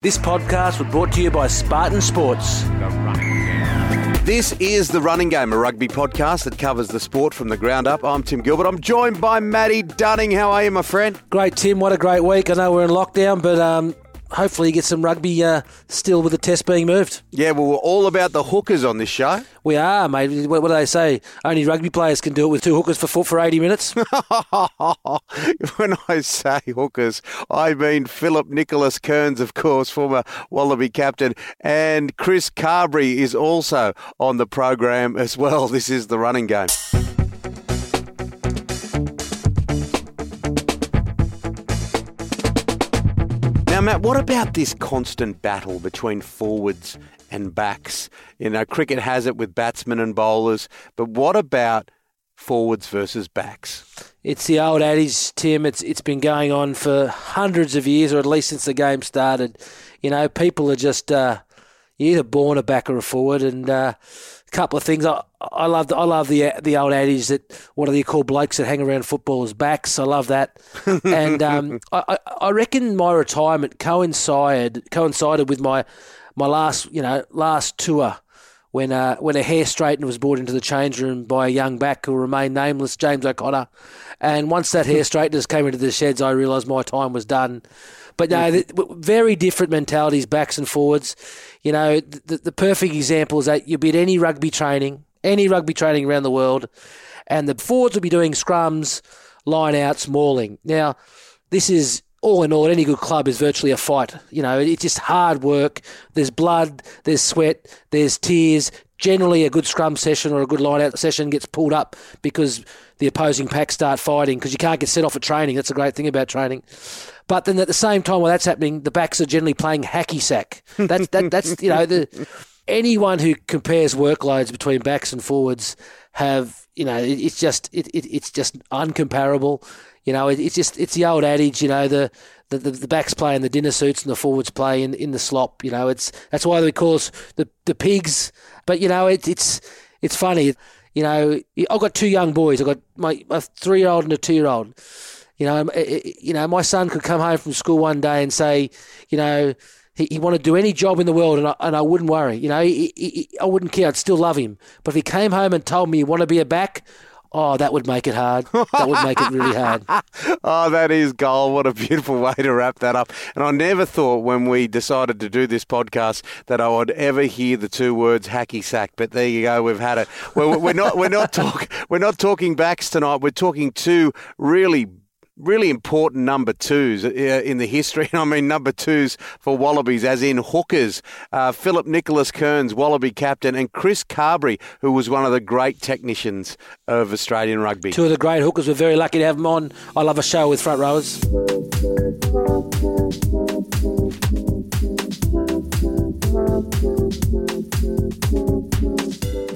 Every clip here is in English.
This podcast was brought to you by Spartan Sports. This is The Running Game, a rugby podcast that covers the sport from the ground up. I'm Tim Gilbert. I'm joined by Matty Dunning. How are you, my friend? Great, Tim. What a great week. I know we're in lockdown, but um, hopefully you get some rugby uh, still with the test being moved. Yeah, well, we're all about the hookers on this show. We are, mate. What, what do they say? Only rugby players can do it with two hookers for for 80 minutes. when I say hookers, I mean Philip Nicholas Kearns, of course, former Wallaby captain, and Chris Carberry is also on the program as well. This is the running game. Now, Matt, what about this constant battle between forwards and backs? You know, cricket has it with batsmen and bowlers, but what about forwards versus backs? It's the old adage, Tim. It's it's been going on for hundreds of years, or at least since the game started. You know, people are just uh, you're either born a back or a forward, and uh, a couple of things. I, I love the, I love the the old adage that what are they call blokes that hang around footballers backs. I love that, and um, I, I reckon my retirement coincided coincided with my my last you know last tour when uh, when a hair straightener was brought into the change room by a young back who remained nameless, James O'Connor. And once that hair straighteners came into the sheds, I realised my time was done. But no, the, very different mentalities, backs and forwards. You know, the, the perfect example is that you'll be at any rugby training, any rugby training around the world, and the forwards will be doing scrums, line outs, mauling. Now, this is all in all, any good club is virtually a fight. You know, it's just hard work. There's blood, there's sweat, there's tears. Generally, a good scrum session or a good line out session gets pulled up because the opposing pack start fighting because you can't get set off at training. That's a great thing about training. But then at the same time, while that's happening, the backs are generally playing hacky sack. That's that, that's you know the anyone who compares workloads between backs and forwards have you know it's just it, it it's just uncomparable. You know, it, it's just it's the old adage. You know, the, the, the, backs play in the dinner suits and the forwards play in, in the slop. You know, it's that's why we call us the the pigs. But you know, it, it's it's funny. You know, I've got two young boys. I've got my, my three year old and a two year old. You know, you know, my son could come home from school one day and say, you know, he, he wanted to do any job in the world, and I, and I wouldn't worry. You know, he, he, I wouldn't care. I'd still love him. But if he came home and told me he want to be a back, Oh, that would make it hard. That would make it really hard. oh, that is gold. What a beautiful way to wrap that up. And I never thought when we decided to do this podcast that I would ever hear the two words hacky sack. But there you go. We've had it. We're, we're not. We're not talk. We're not talking backs tonight. We're talking two really really important number twos uh, in the history. I mean, number twos for Wallabies, as in hookers. Uh, Philip Nicholas Kearns, Wallaby captain, and Chris Carberry, who was one of the great technicians of Australian rugby. Two of the great hookers. We're very lucky to have them on. I love a show with front rowers.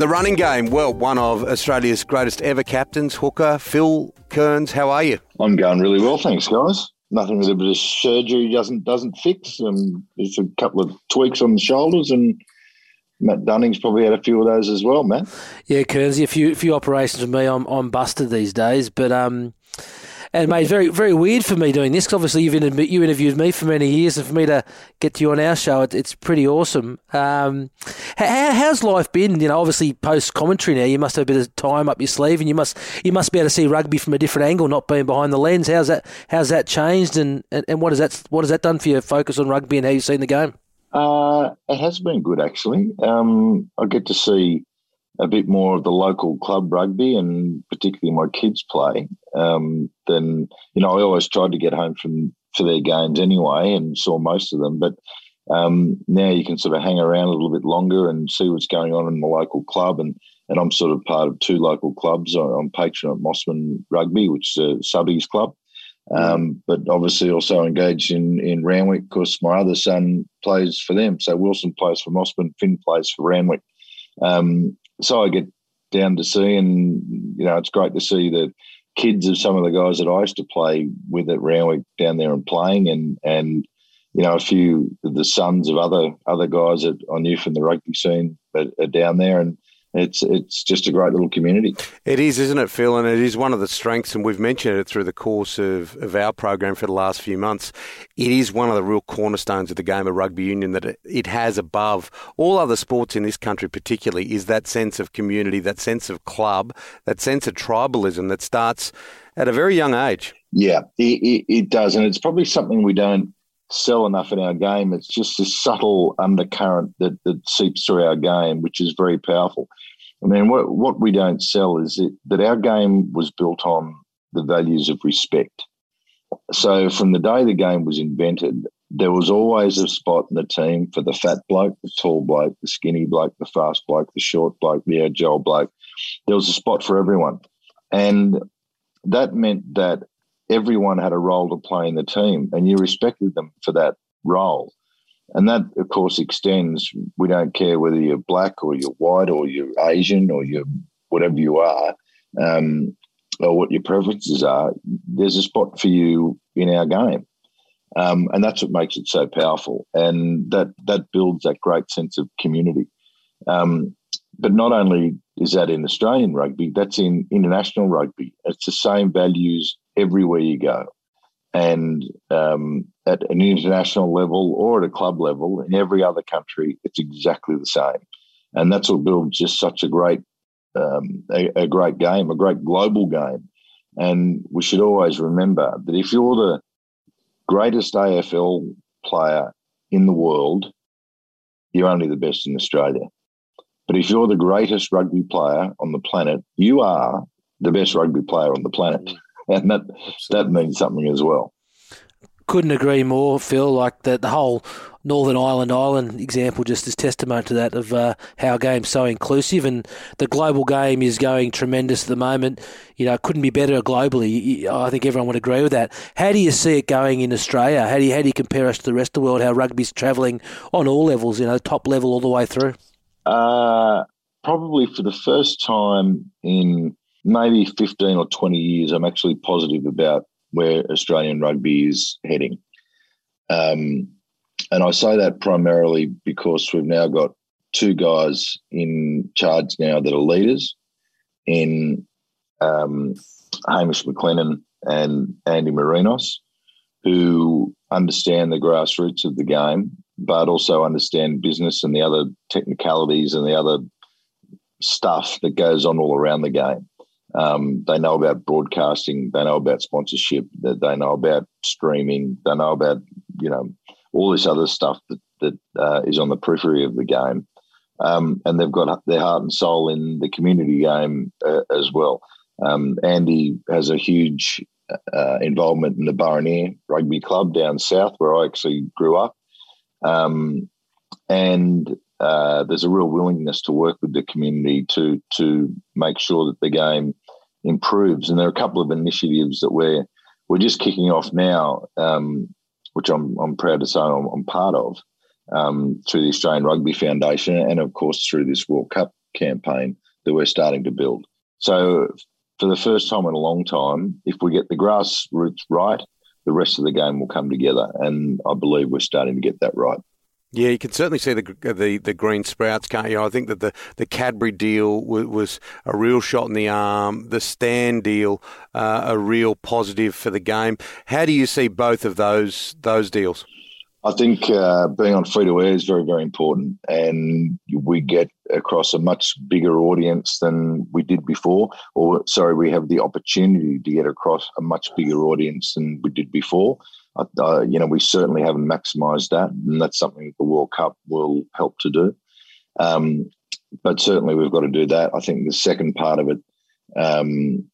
The running game, well, one of Australia's greatest ever captains, hooker Phil Kearns. How are you? I'm going really well, thanks, guys. Nothing with a bit of surgery doesn't doesn't fix. Um, there's a couple of tweaks on the shoulders, and Matt Dunning's probably had a few of those as well, Matt. Yeah, Kearns, a few few operations for me. I'm I'm busted these days, but um, and mate, very very weird for me doing this because obviously you've you interviewed me for many years, and for me to get to you on our show, it, it's pretty awesome. Um, how, how's life been? You know, obviously post commentary now, you must have a bit of time up your sleeve, and you must you must be able to see rugby from a different angle, not being behind the lens. How's that? How's that changed, and, and, and what has that what has that done for your focus on rugby and how you've seen the game? Uh, it has been good actually. Um, I get to see a bit more of the local club rugby and particularly my kids play, um, then you know I always tried to get home from for their games anyway and saw most of them. But um, now you can sort of hang around a little bit longer and see what's going on in the local club. And and I'm sort of part of two local clubs. I'm patron at Mosman Rugby, which is a subbies club. Um, but obviously also engaged in in Randwick because my other son plays for them. So Wilson plays for Mosman, Finn plays for Randwick. Um, so I get down to see, and you know, it's great to see the kids of some of the guys that I used to play with at Randwick down there and playing, and and you know, a few the sons of other other guys that I knew from the rugby scene are, are down there, and it's it's just a great little community. It is, isn't it, Phil? And it is one of the strengths, and we've mentioned it through the course of, of our program for the last few months. It is one of the real cornerstones of the game of rugby union that it has above all other sports in this country, particularly, is that sense of community, that sense of club, that sense of tribalism that starts at a very young age. Yeah, it, it, it does, and it's probably something we don't sell enough in our game. It's just this subtle undercurrent that, that seeps through our game, which is very powerful. I mean, what, what we don't sell is it, that our game was built on the values of respect. So from the day the game was invented, there was always a spot in the team for the fat bloke, the tall bloke, the skinny bloke, the fast bloke, the short bloke, the agile bloke. There was a spot for everyone. And that meant that everyone had a role to play in the team and you respected them for that role. And that, of course, extends. We don't care whether you're black or you're white or you're Asian or you're whatever you are, um, or what your preferences are. There's a spot for you in our game, um, and that's what makes it so powerful. And that that builds that great sense of community. Um, but not only is that in Australian rugby, that's in international rugby. It's the same values everywhere you go. And um, at an international level or at a club level in every other country, it's exactly the same. And that's what builds just such a great, um, a, a great game, a great global game. And we should always remember that if you're the greatest AFL player in the world, you're only the best in Australia. But if you're the greatest rugby player on the planet, you are the best rugby player on the planet. And that that means something as well. Couldn't agree more, Phil. Like the the whole Northern Ireland Island example just is testament to that of uh, how game's so inclusive and the global game is going tremendous at the moment. You know, couldn't be better globally. I think everyone would agree with that. How do you see it going in Australia? How do you how do you compare us to the rest of the world? How rugby's travelling on all levels? You know, top level all the way through. Uh, probably for the first time in maybe 15 or 20 years, I'm actually positive about where Australian rugby is heading. Um, and I say that primarily because we've now got two guys in charge now that are leaders in um, Hamish McLennan and Andy Marinos, who understand the grassroots of the game, but also understand business and the other technicalities and the other stuff that goes on all around the game. Um, they know about broadcasting. They know about sponsorship. They know about streaming. They know about you know all this other stuff that that uh, is on the periphery of the game. Um, and they've got their heart and soul in the community game uh, as well. Um, Andy has a huge uh, involvement in the Burraneer Rugby Club down south, where I actually grew up. Um, and uh, there's a real willingness to work with the community to to make sure that the game improves. And there are a couple of initiatives that we're we're just kicking off now, um, which I'm I'm proud to say I'm, I'm part of um, through the Australian Rugby Foundation and of course through this World Cup campaign that we're starting to build. So for the first time in a long time, if we get the grassroots right, the rest of the game will come together, and I believe we're starting to get that right. Yeah, you can certainly see the the, the green sprouts, can't you? I think that the, the Cadbury deal was, was a real shot in the arm. The Stan deal, uh, a real positive for the game. How do you see both of those those deals? I think uh, being on free to air is very, very important, and we get across a much bigger audience than we did before. Or, sorry, we have the opportunity to get across a much bigger audience than we did before. You know, we certainly haven't maximised that, and that's something the World Cup will help to do. Um, but certainly, we've got to do that. I think the second part of it, um,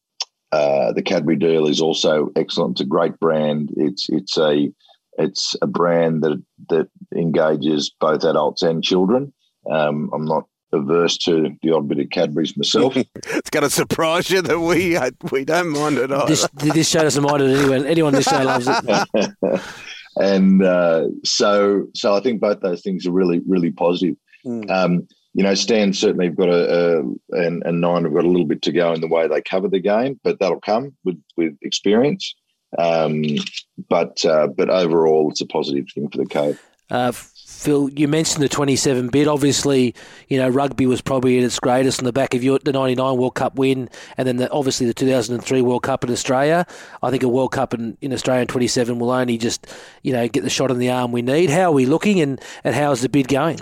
uh, the Cadbury deal is also excellent. It's a great brand. It's it's a it's a brand that that engages both adults and children. Um, I'm not averse to the odd bit of Cadbury's myself. it's going to surprise you that we uh, we don't mind it either. This, this show doesn't mind it anyone. Anyone this show loves it. and uh, so so I think both those things are really really positive. Mm. Um, you know, Stan certainly have got a, a and, and Nine have got a little bit to go in the way they cover the game, but that'll come with with experience. Um, but uh, but overall, it's a positive thing for the code. Uh, Phil, you mentioned the 27 bid. Obviously, you know, rugby was probably at its greatest on the back of your, the 99 World Cup win and then the, obviously the 2003 World Cup in Australia. I think a World Cup in, in Australia in 27 will only just, you know, get the shot in the arm we need. How are we looking and, and how is the bid going?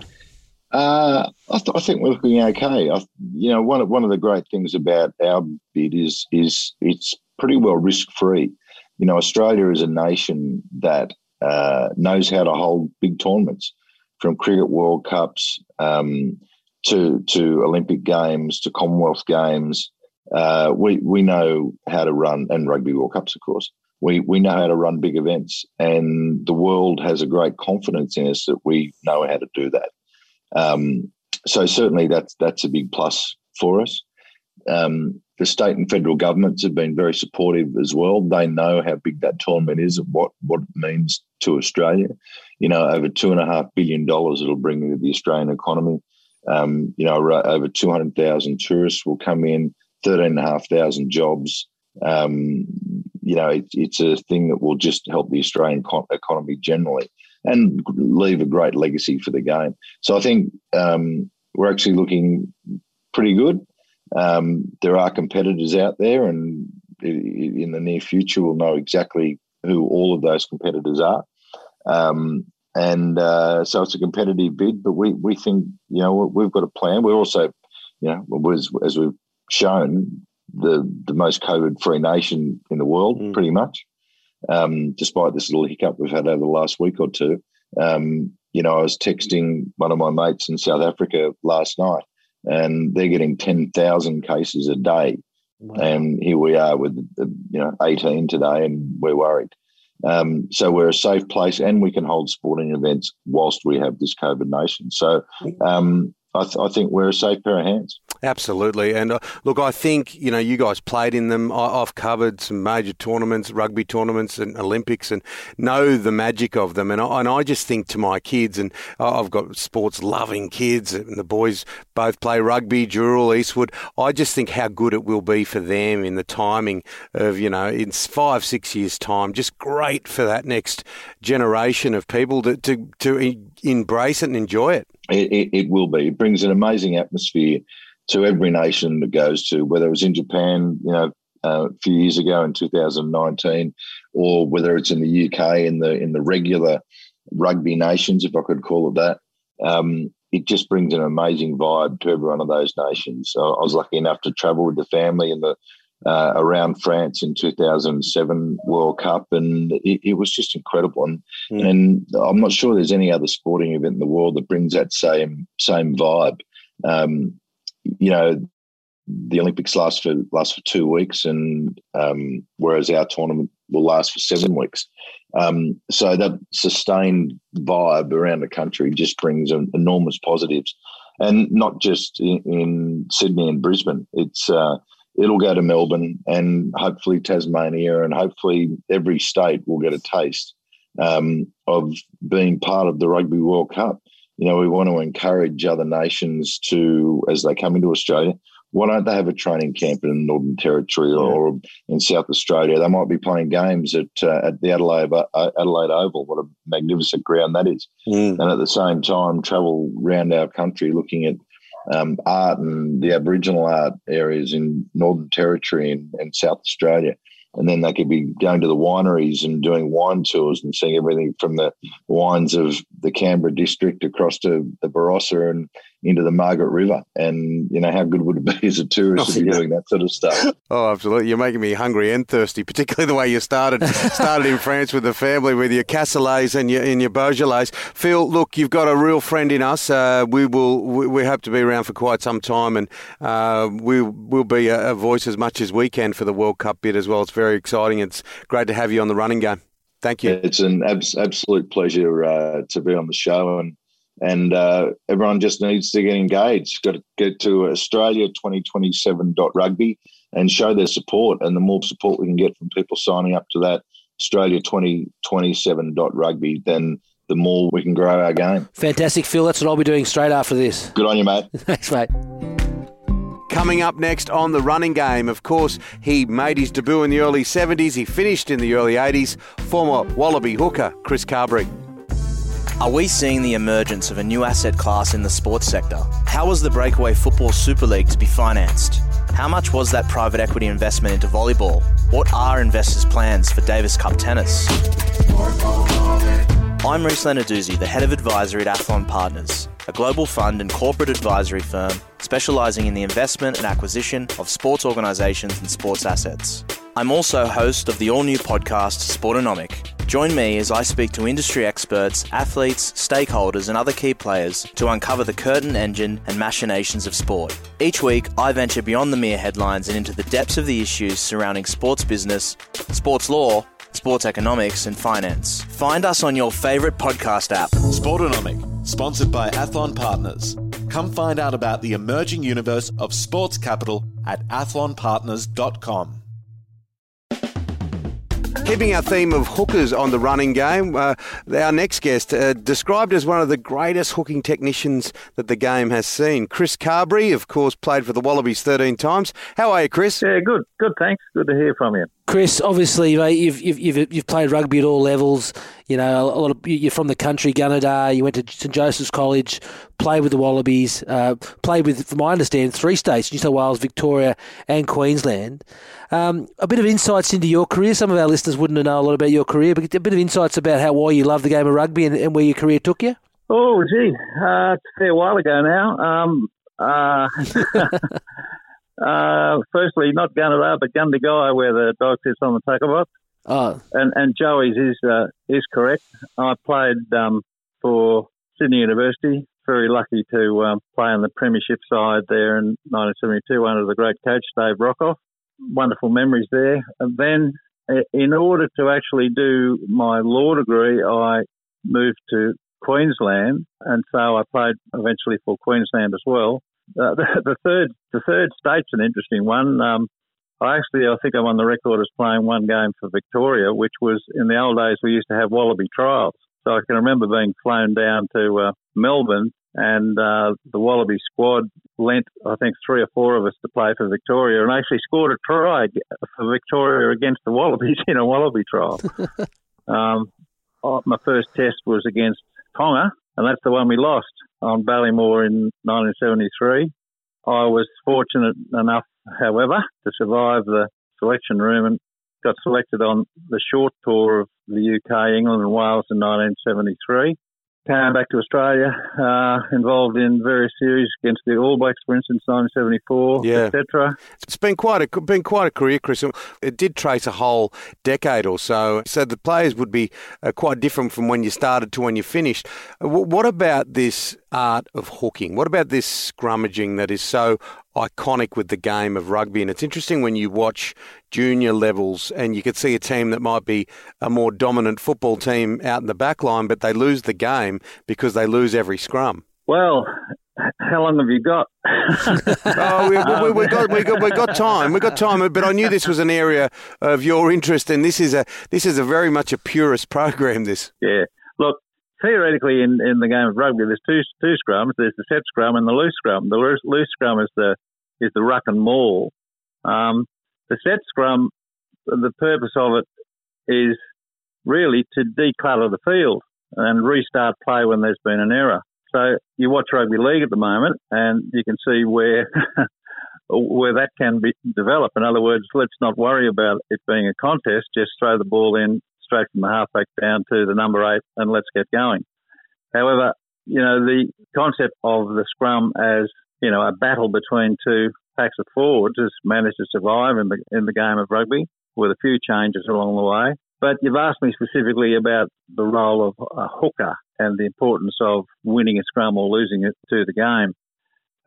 Uh, I, th- I, think we're looking okay. I, you know, one of, one of the great things about our bid is is it's pretty well risk free. You know, Australia is a nation that uh, knows how to hold big tournaments, from cricket World Cups um, to to Olympic Games to Commonwealth Games. Uh, we we know how to run and Rugby World Cups, of course. We we know how to run big events, and the world has a great confidence in us that we know how to do that. Um, so certainly that's that's a big plus for us. Um, the state and federal governments have been very supportive as well. They know how big that tournament is and what, what it means to Australia. You know, over two and a half billion dollars it'll bring to the Australian economy. Um, you know, over 200,000 tourists will come in, 13,500 jobs. Um, you know, it, it's a thing that will just help the Australian economy generally and leave a great legacy for the game. So I think um, we're actually looking pretty good. Um, there are competitors out there, and in the near future, we'll know exactly who all of those competitors are. Um, and uh, so it's a competitive bid, but we, we think, you know, we've got a plan. We're also, you know, as, as we've shown, the, the most COVID free nation in the world, mm. pretty much, um, despite this little hiccup we've had over the last week or two. Um, you know, I was texting one of my mates in South Africa last night, and they're getting 10,000 cases a day. Wow. And here we are with, you know, 18 today, and we're worried. Um, so we're a safe place, and we can hold sporting events whilst we have this COVID nation. So um, I, th- I, think we're a safe pair of hands. Absolutely, and uh, look, I think you know you guys played in them. I, have covered some major tournaments, rugby tournaments, and Olympics, and know the magic of them. And I, and I just think to my kids, and I've got sports loving kids, and the boys both play rugby, Dural, Eastwood. I just think how good it will be for them in the timing of you know in five six years time. Just great for that next generation of people to to, to embrace it and enjoy it. It, it, it will be. It brings an amazing atmosphere to every nation that goes to, whether it was in Japan, you know, uh, a few years ago in 2019, or whether it's in the UK in the in the regular rugby nations, if I could call it that. Um, it just brings an amazing vibe to every one of those nations. So I was lucky enough to travel with the family in the uh, around France in 2007 World Cup, and it, it was just incredible. And, mm. and I'm not sure there's any other sporting event in the world that brings that same same vibe. Um, you know, the Olympics last for last for two weeks, and um, whereas our tournament will last for seven weeks. Um, so that sustained vibe around the country just brings enormous positives, and not just in, in Sydney and Brisbane. It's uh, it'll go to Melbourne and hopefully Tasmania, and hopefully every state will get a taste um, of being part of the Rugby World Cup you know, we want to encourage other nations to, as they come into Australia, why don't they have a training camp in the Northern Territory or yeah. in South Australia? They might be playing games at uh, at the Adelaide uh, Adelaide Oval. What a magnificent ground that is! Mm. And at the same time, travel around our country looking at um, art and the Aboriginal art areas in Northern Territory and, and South Australia and then they could be going to the wineries and doing wine tours and seeing everything from the wines of the Canberra district across to the Barossa and into the Margaret River. And, you know, how good would it be as a tourist oh, to be yeah. doing that sort of stuff? Oh, absolutely. You're making me hungry and thirsty, particularly the way you started started in France with the family, with your Cassoulets and your, and your Beaujolais. Phil, look, you've got a real friend in us. Uh, we will we, we, hope to be around for quite some time and uh, we will be a, a voice as much as we can for the World Cup bid as well. It's very exciting. It's great to have you on the running game. Thank you. It's an abs- absolute pleasure uh, to be on the show and and uh, everyone just needs to get engaged. Got to get to Australia2027.rugby and show their support. And the more support we can get from people signing up to that Australia2027.rugby, then the more we can grow our game. Fantastic, Phil. That's what I'll be doing straight after this. Good on you, mate. Thanks, mate. Coming up next on the running game, of course, he made his debut in the early 70s, he finished in the early 80s. Former Wallaby hooker Chris Carberry. Are we seeing the emergence of a new asset class in the sports sector? How was the Breakaway Football Super League to be financed? How much was that private equity investment into volleyball? What are investors' plans for Davis Cup tennis? I'm Reese Lenarduzzi, the head of advisory at Athlon Partners, a global fund and corporate advisory firm specialising in the investment and acquisition of sports organisations and sports assets. I'm also host of the all new podcast Sportonomic. Join me as I speak to industry experts, athletes, stakeholders, and other key players to uncover the curtain engine and machinations of sport. Each week, I venture beyond the mere headlines and into the depths of the issues surrounding sports business, sports law, sports economics, and finance. Find us on your favourite podcast app. Sportonomic, sponsored by Athlon Partners. Come find out about the emerging universe of sports capital at athlonpartners.com. Keeping our theme of hookers on the running game, uh, our next guest, uh, described as one of the greatest hooking technicians that the game has seen. Chris Carberry, of course, played for the Wallabies 13 times. How are you, Chris? Yeah, good. Good, thanks. Good to hear from you. Chris, obviously, mate, you've, you've, you've, you've played rugby at all levels. You know, a lot of you're from the country, Gunnedah. You went to St Joseph's College, played with the Wallabies, uh, played with, from my understanding, three states: New South Wales, Victoria, and Queensland. Um, a bit of insights into your career. Some of our listeners wouldn't know a lot about your career, but a bit of insights about how why you love the game of rugby and, and where your career took you. Oh, gee, uh, it's a fair while ago now. Um, uh, Uh, firstly, not Gunnedah, but Gundagai, where the dog sits on the tackle box. Oh, And and Joey's is uh, is correct. I played um, for Sydney University. Very lucky to um, play on the premiership side there in 1972 under the great coach Dave Brockhoff. Wonderful memories there. And then, in order to actually do my law degree, I moved to Queensland, and so I played eventually for Queensland as well. Uh, the, the third the third state's an interesting one. Um, I actually I think I'm on the record as playing one game for Victoria, which was in the old days we used to have Wallaby trials. So I can remember being flown down to uh, Melbourne and uh, the Wallaby squad lent I think three or four of us to play for Victoria and actually scored a try for Victoria against the Wallabies in a Wallaby trial. um, oh, my first test was against Tonga, and that's the one we lost on Ballymore in 1973. I was fortunate enough, however, to survive the selection room and got selected on the short tour of the UK, England, and Wales in 1973. Came back to Australia, uh, involved in various series against the All Blacks, for instance, 1974, Yeah. etc. It's been quite a been quite a career, Chris. It did trace a whole decade or so, so the players would be uh, quite different from when you started to when you finished. Wh- What about this art of hooking? What about this scrummaging that is so iconic with the game of rugby? And it's interesting when you watch junior levels and you could see a team that might be a more dominant football team out in the back line, but they lose the game because they lose every scrum. Well, how long have you got? Oh, we, we, we, got, we got we got time. We got time. But I knew this was an area of your interest, and this is a this is a very much a purist program. This. Yeah. Look, theoretically, in, in the game of rugby, there's two two scrums. There's the set scrum and the loose scrum. The loose, loose scrum is the is the ruck and maul. Um, the set scrum, the purpose of it is really to declutter the field and restart play when there's been an error. So you watch rugby league at the moment, and you can see where where that can be develop. In other words, let's not worry about it being a contest. Just throw the ball in straight from the halfback down to the number eight, and let's get going. However, you know the concept of the scrum as you know a battle between two packs of forwards has managed to survive in the in the game of rugby with a few changes along the way. But you've asked me specifically about the role of a hooker and the importance of winning a scrum or losing it to the game.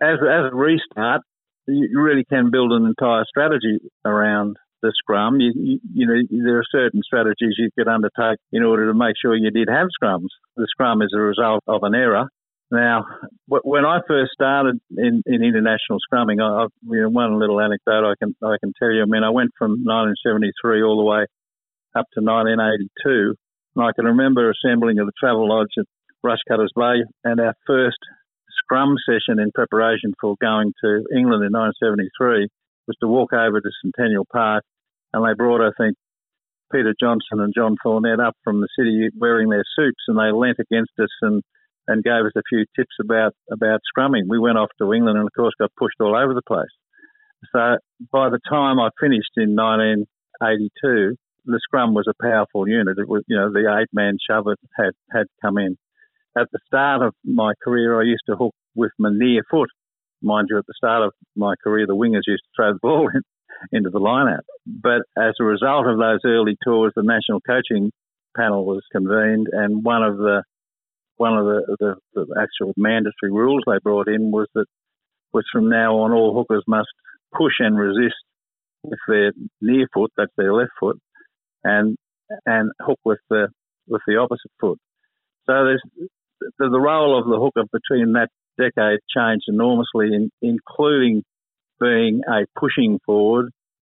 As, as a restart, you really can build an entire strategy around the scrum. You, you, you know, there are certain strategies you could undertake in order to make sure you did have scrums. The scrum is a result of an error. Now, when I first started in, in international scrumming, I, I've, you know, one little anecdote I can I can tell you. I mean, I went from 1973 all the way up to 1982, and I can remember assembling at the Travel Lodge at Rushcutters Bay, and our first scrum session in preparation for going to England in 1973 was to walk over to Centennial Park, and they brought, I think, Peter Johnson and John Thornett up from the city wearing their suits, and they leant against us and and gave us a few tips about about scrumming. We went off to England and of course got pushed all over the place. So by the time I finished in 1982, the scrum was a powerful unit. It was, you know, the eight man shove had, had come in. At the start of my career, I used to hook with my near foot. Mind you, at the start of my career, the wingers used to throw the ball in, into the line-out. But as a result of those early tours, the national coaching panel was convened, and one of the one of the, the, the actual mandatory rules they brought in was that was from now on all hookers must push and resist with their near foot, that's their left foot, and and hook with the with the opposite foot. So there's the, the role of the hooker between that decade changed enormously, in, including being a pushing forward.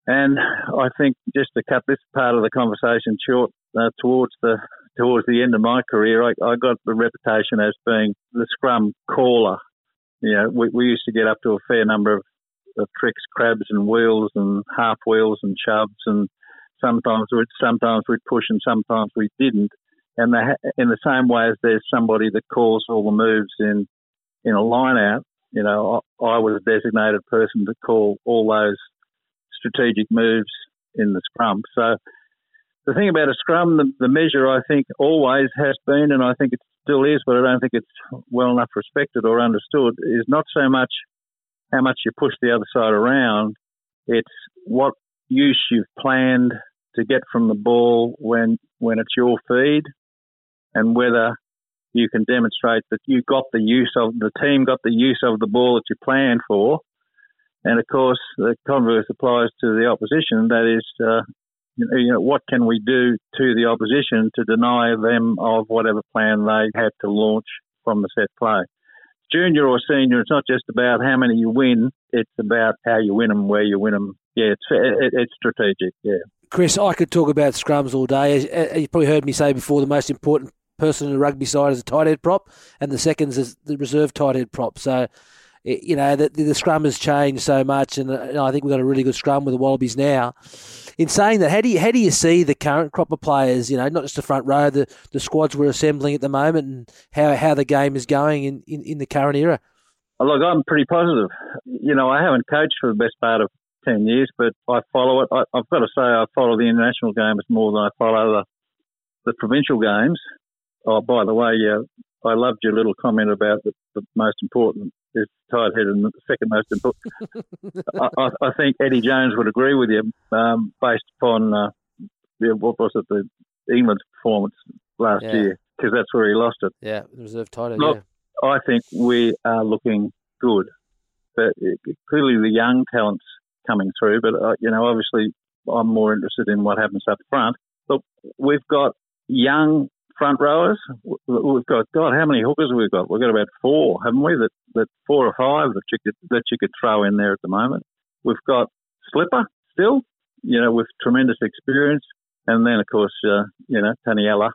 And I think just to cut this part of the conversation short, uh, towards the towards the end of my career, I, I got the reputation as being the scrum caller. You know, we, we used to get up to a fair number of, of tricks, crabs and wheels and half wheels and shoves, and sometimes we'd sometimes we'd push and sometimes we didn't. And they, in the same way as there's somebody that calls all the moves in in a line out, you know, I, I was a designated person to call all those strategic moves in the scrum. So the thing about a scrum, the, the, measure I think always has been, and I think it still is, but I don't think it's well enough respected or understood, is not so much how much you push the other side around, it's what use you've planned to get from the ball when when it's your feed, and whether you can demonstrate that you got the use of the team got the use of the ball that you planned for. And of course, the converse applies to the opposition. That is, uh, you know, what can we do to the opposition to deny them of whatever plan they had to launch from the set play? Junior or senior, it's not just about how many you win; it's about how you win them, where you win them. Yeah, it's it, it's strategic. Yeah. Chris, I could talk about scrums all day. You probably heard me say before the most important person in the rugby side is a tight head prop, and the second is the reserve tight head prop. So you know, the, the scrum has changed so much, and uh, I think we've got a really good scrum with the Wallabies now. In saying that, how do you, how do you see the current crop of players, you know, not just the front row, the, the squads we're assembling at the moment, and how, how the game is going in, in, in the current era? Look, I'm pretty positive. You know, I haven't coached for the best part of 10 years, but I follow it. I, have got to say, I follow the international games more than I follow the, the provincial games. Oh, by the way, yeah, I loved your little comment about the, the most important is tight head and the second most important. I, I, think Eddie Jones would agree with you um, based upon uh, what was it the England's performance last yeah. year because that's where he lost it. Yeah, reserve tight end. Look, yeah. I think we are looking good. But clearly the young talent's coming through. But uh, you know, obviously, I'm more interested in what happens up front. Look, we've got young front rowers. We've got God, how many hookers we've got? We've got about four, haven't we? That that four or five that you could that you could throw in there at the moment. We've got Slipper still, you know, with tremendous experience, and then of course, uh, you know, Taniela,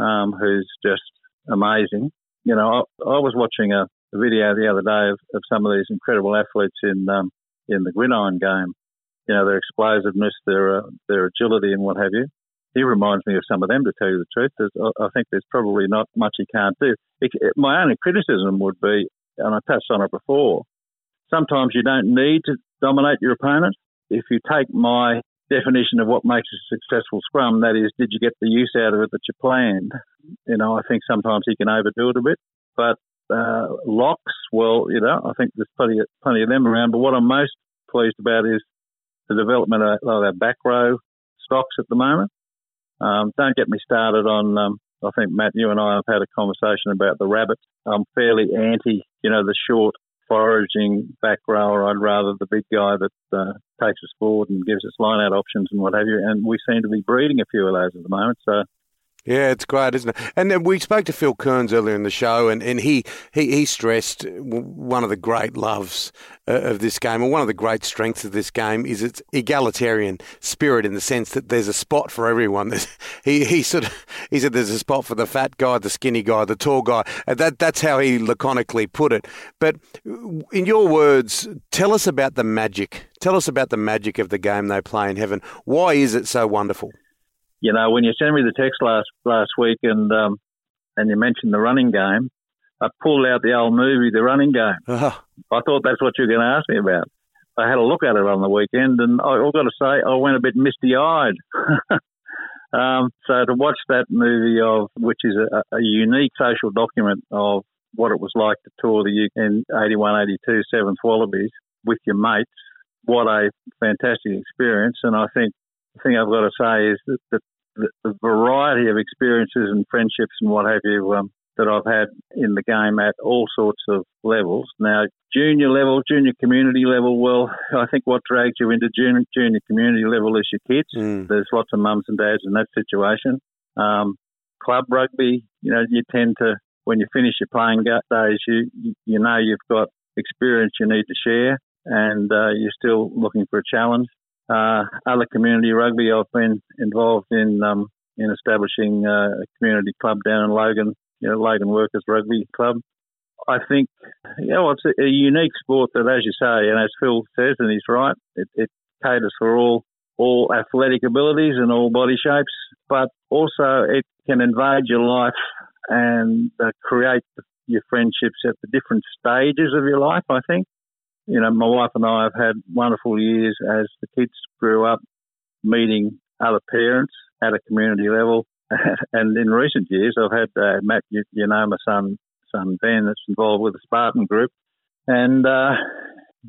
um, who's just amazing. You know, I, I was watching a, a, video the other day of, of some of these incredible athletes in um, in the gridiron game. You know, their explosiveness, their uh, their agility, and what have you he reminds me of some of them, to tell you the truth. There's, I think there's probably not much he can't do. It, it, my only criticism would be, and I touched on it before, sometimes you don't need to dominate your opponent. If you take my definition of what makes a successful scrum, that is, did you get the use out of it that you planned? You know, I think sometimes he can overdo it a bit. But uh, locks, well, you know, I think there's plenty of, plenty of them around. But what I'm most pleased about is the development of, of our back row stocks at the moment. Um, don't get me started on. Um, I think Matt, you and I have had a conversation about the rabbit. I'm fairly anti, you know, the short foraging back rower. I'd rather the big guy that uh, takes us forward and gives us line out options and what have you. And we seem to be breeding a few of those at the moment. So yeah, it's great, isn't it? And then we spoke to Phil Kearns earlier in the show, and, and he, he, he stressed one of the great loves uh, of this game, or one of the great strengths of this game, is its egalitarian spirit in the sense that there's a spot for everyone. he, he sort of, he said there's a spot for the fat guy, the skinny guy, the tall guy. That, that's how he laconically put it. But in your words, tell us about the magic. Tell us about the magic of the game they play in heaven. Why is it so wonderful? You know, when you sent me the text last last week and um, and you mentioned the running game, I pulled out the old movie, The Running Game. Oh, I thought that's what you were going to ask me about. I had a look at it on the weekend, and I, I've got to say, I went a bit misty eyed. um, so to watch that movie of, which is a, a unique social document of what it was like to tour the UK in 81, 82, Seventh Wallabies with your mates, what a fantastic experience. And I think thing I've got to say is that the, the, the variety of experiences and friendships and what have you um, that I've had in the game at all sorts of levels. Now, junior level, junior community level, well, I think what drags you into junior, junior community level is your kids. Mm. There's lots of mums and dads in that situation. Um, club rugby, you know, you tend to, when you finish your playing days, you, you know you've got experience you need to share and uh, you're still looking for a challenge. Uh, other community rugby, I've been involved in um, in establishing uh, a community club down in Logan you know, Logan Workers Rugby Club. I think, you know, it's a, a, unique sport that, as you say, and as Phil says, and he's right, it, it caters for all all athletic abilities and all body shapes, but also it can invade your life and uh, create your friendships at the different stages of your life. I think, you know, my wife and I have had wonderful years as the kids grew up, meeting other parents at a community level, and in recent years, I've had uh, Matt, you, you, know my son, son Ben, that's involved with the Spartan Group, and uh,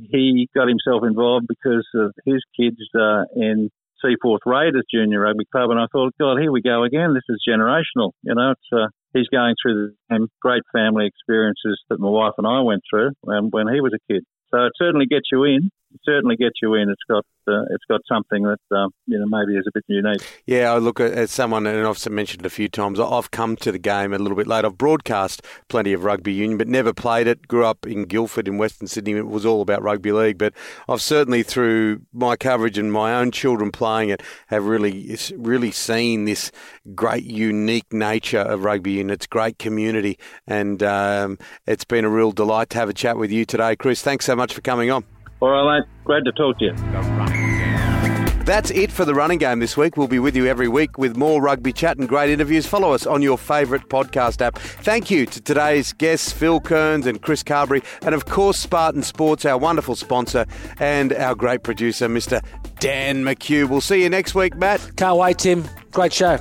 he got himself involved because of his kids uh, in Seaforth Raiders Junior Rugby Club, and I thought, God, here we go again. This is generational. You know, uh, he's going through the same great family experiences that my wife and I went through when he was a kid. So it certainly gets you in. Certainly gets you in. It's got uh, it's got something that um, you know maybe is a bit unique. Yeah, I look at as someone, and I've mentioned it a few times. I've come to the game a little bit late. I've broadcast plenty of rugby union, but never played it. Grew up in Guildford in Western Sydney. It was all about rugby league, but I've certainly through my coverage and my own children playing it have really really seen this great unique nature of rugby union. It's great community, and um, it's been a real delight to have a chat with you today, Chris. Thanks so much for coming on. All right, mate. Glad to talk to you. That's it for the running game this week. We'll be with you every week with more rugby chat and great interviews. Follow us on your favourite podcast app. Thank you to today's guests, Phil Kearns and Chris Carberry, and of course, Spartan Sports, our wonderful sponsor, and our great producer, Mr. Dan McHugh. We'll see you next week, Matt. Can't wait, Tim. Great show.